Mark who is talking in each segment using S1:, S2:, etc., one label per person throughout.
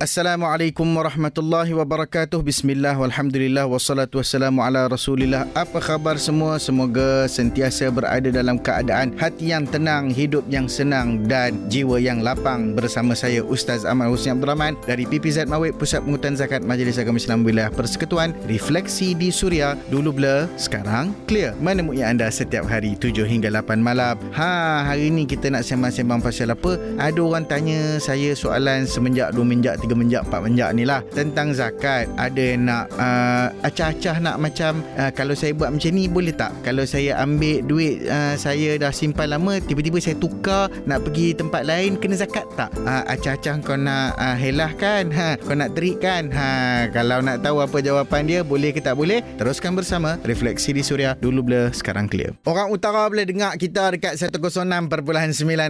S1: Assalamualaikum warahmatullahi wabarakatuh. Bismillah walhamdulillah wassalatu wassalamu ala Rasulillah. Apa khabar semua? Semoga sentiasa berada dalam keadaan hati yang tenang, hidup yang senang dan jiwa yang lapang bersama saya Ustaz Ahmad Husni Abdul Rahman dari PPZ Mawib Pusat Pengutan Zakat Majlis Agama Islam Wilayah Persekutuan. Refleksi di Suria dulu blur, sekarang clear. Menemui anda setiap hari 7 hingga 8 malam. Ha, hari ini kita nak sembang-sembang pasal apa? Ada orang tanya saya soalan semenjak 2 menjak 3 menjak 4 menjak ni lah. Tentang zakat ada yang nak uh, acah-acah nak macam uh, kalau saya buat macam ni boleh tak? Kalau saya ambil duit uh, saya dah simpan lama tiba-tiba saya tukar nak pergi tempat lain kena zakat tak? Uh, acah-acah kau nak uh, helah kan ha, kau nak terik kan ha, kalau nak tahu apa jawapan dia boleh ke tak boleh teruskan bersama refleksi di suria dulu blur sekarang clear. Orang utara boleh dengar kita dekat 106.9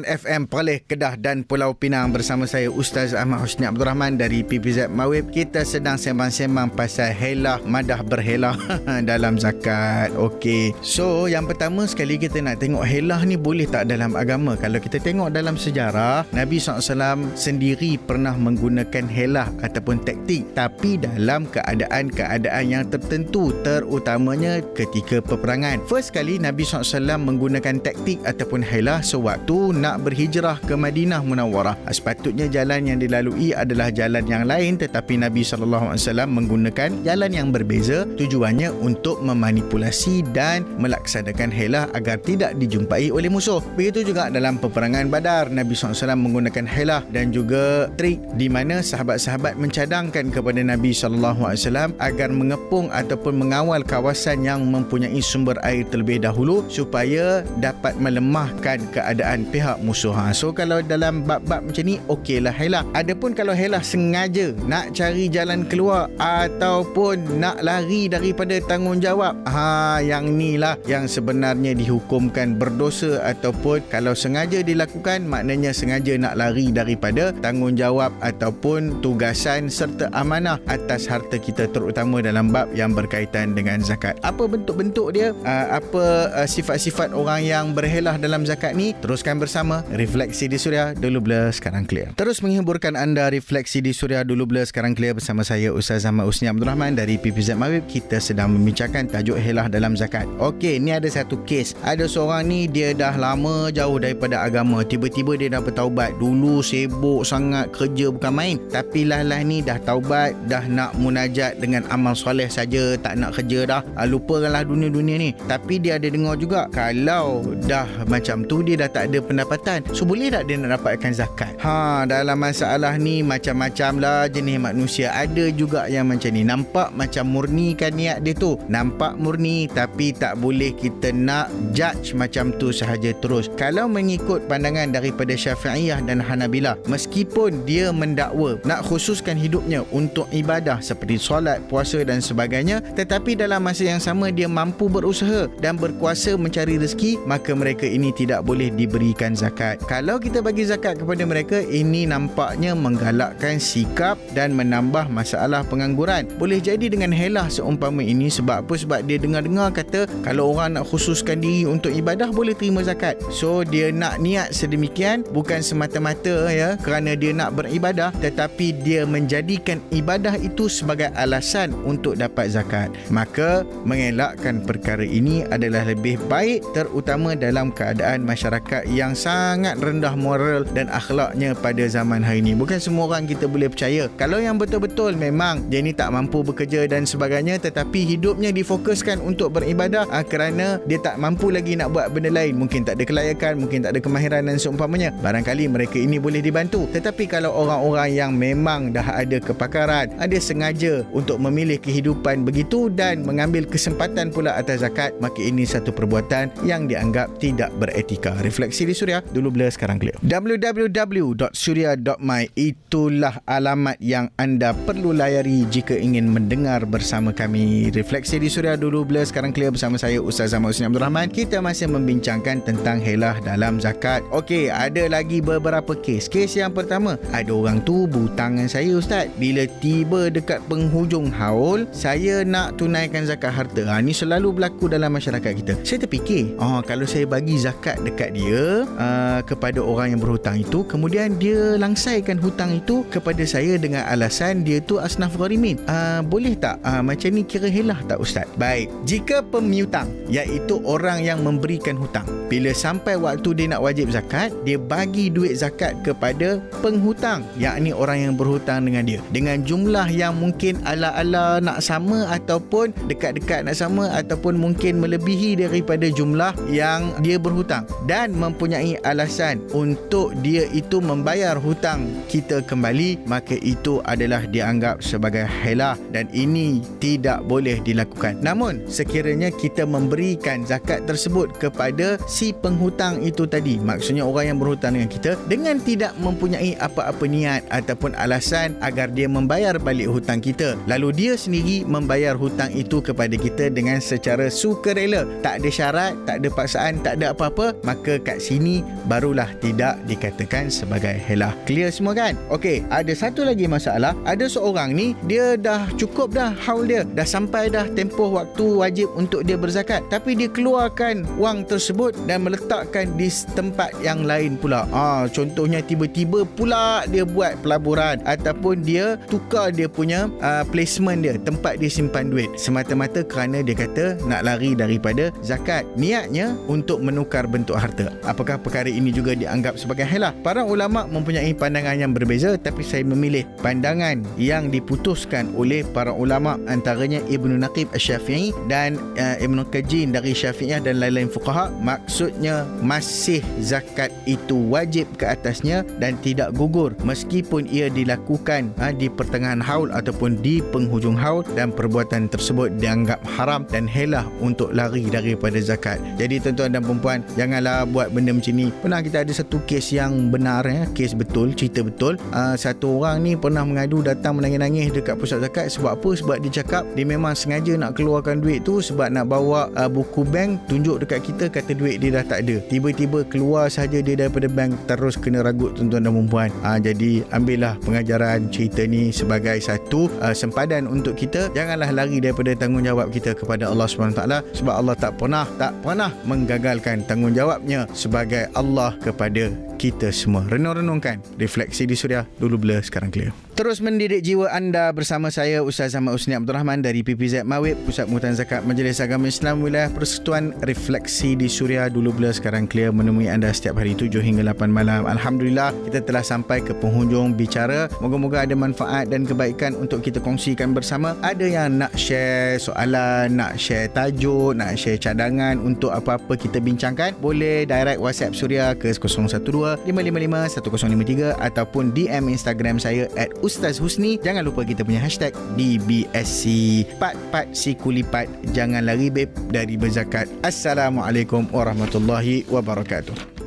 S1: FM Perlis Kedah dan Pulau Pinang bersama saya Ustaz Ahmad Husni Abdul Rahman Rahman dari PPZ Mawib kita sedang sembang-sembang pasal helah madah berhelah dalam zakat. Okey. So yang pertama sekali kita nak tengok helah ni boleh tak dalam agama? Kalau kita tengok dalam sejarah Nabi SAW sendiri pernah menggunakan helah ataupun taktik. Tapi dalam keadaan-keadaan yang tertentu terutamanya ketika peperangan. First kali Nabi SAW menggunakan taktik ataupun helah sewaktu nak berhijrah ke Madinah Munawwarah. Sepatutnya jalan yang dilalui adalah jalan yang lain tetapi Nabi SAW menggunakan jalan yang berbeza tujuannya untuk memanipulasi dan melaksanakan helah agar tidak dijumpai oleh musuh. Begitu juga dalam peperangan badar Nabi SAW menggunakan helah dan juga trik di mana sahabat-sahabat mencadangkan kepada Nabi SAW agar mengepung ataupun mengawal kawasan yang mempunyai sumber air terlebih dahulu supaya dapat melemahkan keadaan pihak musuh. Ha, so kalau dalam bab-bab macam ni okeylah helah. Adapun kalau helah sengaja nak cari jalan keluar ataupun nak lari daripada tanggungjawab. Ha yang ni lah yang sebenarnya dihukumkan berdosa ataupun kalau sengaja dilakukan maknanya sengaja nak lari daripada tanggungjawab ataupun tugasan serta amanah atas harta kita terutama dalam bab yang berkaitan dengan zakat. Apa bentuk-bentuk dia? Uh, apa uh, sifat-sifat orang yang berhelah dalam zakat ni? Teruskan bersama Refleksi di Suria dulu blur sekarang clear. Terus menghiburkan anda refleksi di Suria dulu blur sekarang clear bersama saya Ustaz Ahmad Usni Abdul Rahman dari PPZ Mawib kita sedang membincangkan tajuk helah dalam zakat. Okey, ni ada satu kes. Ada seorang ni dia dah lama jauh daripada agama. Tiba-tiba dia dah bertaubat dulu sibuk sangat kerja bukan main. Tapi lah-lah ni dah taubat dah nak munajat dengan amal soleh saja tak nak kerja dah. Ah, lupakanlah dunia-dunia ni. Tapi dia ada dengar juga kalau dah macam tu dia dah tak ada pendapatan. So boleh tak dia nak dapatkan zakat? Ha dalam masalah ni macam-macam macam lah jenis manusia. Ada juga yang macam ni. Nampak macam murni kan niat dia tu. Nampak murni tapi tak boleh kita nak judge macam tu sahaja terus. Kalau mengikut pandangan daripada Syafi'iyah dan Hanabilah meskipun dia mendakwa nak khususkan hidupnya untuk ibadah seperti solat puasa dan sebagainya tetapi dalam masa yang sama dia mampu berusaha dan berkuasa mencari rezeki maka mereka ini tidak boleh diberikan zakat. Kalau kita bagi zakat kepada mereka ini nampaknya menggalakkan sikap dan menambah masalah pengangguran. Boleh jadi dengan helah seumpama ini sebab apa? Sebab dia dengar-dengar kata kalau orang nak khususkan diri untuk ibadah boleh terima zakat. So dia nak niat sedemikian bukan semata-mata ya kerana dia nak beribadah tetapi dia menjadikan ibadah itu sebagai alasan untuk dapat zakat. Maka mengelakkan perkara ini adalah lebih baik terutama dalam keadaan masyarakat yang sangat rendah moral dan akhlaknya pada zaman hari ini. Bukan semua orang kita boleh percaya. Kalau yang betul-betul memang dia ni tak mampu bekerja dan sebagainya tetapi hidupnya difokuskan untuk beribadah ah, kerana dia tak mampu lagi nak buat benda lain. Mungkin tak ada kelayakan, mungkin tak ada kemahiran dan seumpamanya. Barangkali mereka ini boleh dibantu. Tetapi kalau orang-orang yang memang dah ada kepakaran, ada sengaja untuk memilih kehidupan begitu dan mengambil kesempatan pula atas zakat, maka ini satu perbuatan yang dianggap tidak beretika. Refleksi di Suria, dulu blur sekarang clear. www.surya.my itulah alamat yang anda perlu layari jika ingin mendengar bersama kami. Refleksi di Suria dulu bila sekarang clear bersama saya Ustaz Ahmad Husni Abdul Rahman. Kita masih membincangkan tentang helah dalam zakat. Okey, ada lagi beberapa kes. Kes yang pertama, ada orang tu butangan saya Ustaz. Bila tiba dekat penghujung haul, saya nak tunaikan zakat harta. Ha, ini selalu berlaku dalam masyarakat kita. Saya terfikir, oh, kalau saya bagi zakat dekat dia uh, kepada orang yang berhutang itu, kemudian dia langsaikan hutang itu ke kepada saya dengan alasan dia tu asnaf gharimin. Uh, boleh tak? Uh, macam ni kira helah tak Ustaz? Baik. Jika pemiutang iaitu orang yang memberikan hutang. Bila sampai waktu dia nak wajib zakat, dia bagi duit zakat kepada penghutang. Yakni orang yang berhutang dengan dia. Dengan jumlah yang mungkin ala-ala nak sama ataupun dekat-dekat nak sama ataupun mungkin melebihi daripada jumlah yang dia berhutang. Dan mempunyai alasan untuk dia itu membayar hutang kita kembali maka itu adalah dianggap sebagai helah dan ini tidak boleh dilakukan. Namun sekiranya kita memberikan zakat tersebut kepada si penghutang itu tadi, maksudnya orang yang berhutang dengan kita dengan tidak mempunyai apa-apa niat ataupun alasan agar dia membayar balik hutang kita. Lalu dia sendiri membayar hutang itu kepada kita dengan secara sukarela, tak ada syarat, tak ada paksaan, tak ada apa-apa, maka kat sini barulah tidak dikatakan sebagai helah. Clear semua kan? Okey, ada satu lagi masalah. Ada seorang ni dia dah cukup dah haul dia. Dah sampai dah tempoh waktu wajib untuk dia berzakat. Tapi dia keluarkan wang tersebut dan meletakkan di tempat yang lain pula. Ah, contohnya tiba-tiba pula dia buat pelaburan ataupun dia tukar dia punya uh, placement dia, tempat dia simpan duit. Semata-mata kerana dia kata nak lari daripada zakat. Niatnya untuk menukar bentuk harta. Apakah perkara ini juga dianggap sebagai helah? Para ulama mempunyai pandangan yang berbeza tapi saya memilih pandangan yang diputuskan oleh para ulama antaranya Ibnu Naqib Asy-Syafi'i dan uh, Ibnu Kajin dari Syafi'iyah dan lain-lain fuqaha maksudnya masih zakat itu wajib ke atasnya dan tidak gugur meskipun ia dilakukan uh, di pertengahan haul ataupun di penghujung haul dan perbuatan tersebut dianggap haram dan helah untuk lari daripada zakat. Jadi tuan-tuan dan puan janganlah buat benda macam ni. Pernah kita ada satu kes yang benar ya, kes betul, cerita betul. Uh, satu orang ni pernah mengadu datang menangis-nangis dekat pusat zakat sebab apa? Sebab dia cakap dia memang sengaja nak keluarkan duit tu sebab nak bawa uh, buku bank tunjuk dekat kita kata duit dia dah tak ada. Tiba-tiba keluar saja dia daripada bank terus kena ragut tuan-tuan dan puan. Uh, jadi ambillah pengajaran cerita ni sebagai satu uh, sempadan untuk kita janganlah lari daripada tanggungjawab kita kepada Allah SWT sebab Allah tak pernah tak pernah menggagalkan tanggungjawabnya sebagai Allah kepada kita semua. Renung-renungkan. Refleksi di Suria. Dulu blur, sekarang clear. Terus mendidik jiwa anda bersama saya Ustaz Ahmad Usni Abdul Rahman dari PPZ Mawib Pusat Pengutan Zakat Majlis Agama Islam Wilayah Persekutuan Refleksi di Suria. Dulu blur sekarang clear menemui anda setiap hari 7 hingga 8 malam. Alhamdulillah kita telah sampai ke penghujung bicara. Moga-moga ada manfaat dan kebaikan untuk kita kongsikan bersama. Ada yang nak share soalan, nak share tajuk, nak share cadangan untuk apa-apa kita bincangkan Boleh direct WhatsApp Suria ke 012 555-1053 ataupun DM Instagram saya at Ustaz Husni. Jangan lupa kita punya hashtag DBSC. Pat-pat si kulipat. Jangan lari beb dari berzakat. Assalamualaikum warahmatullahi wabarakatuh.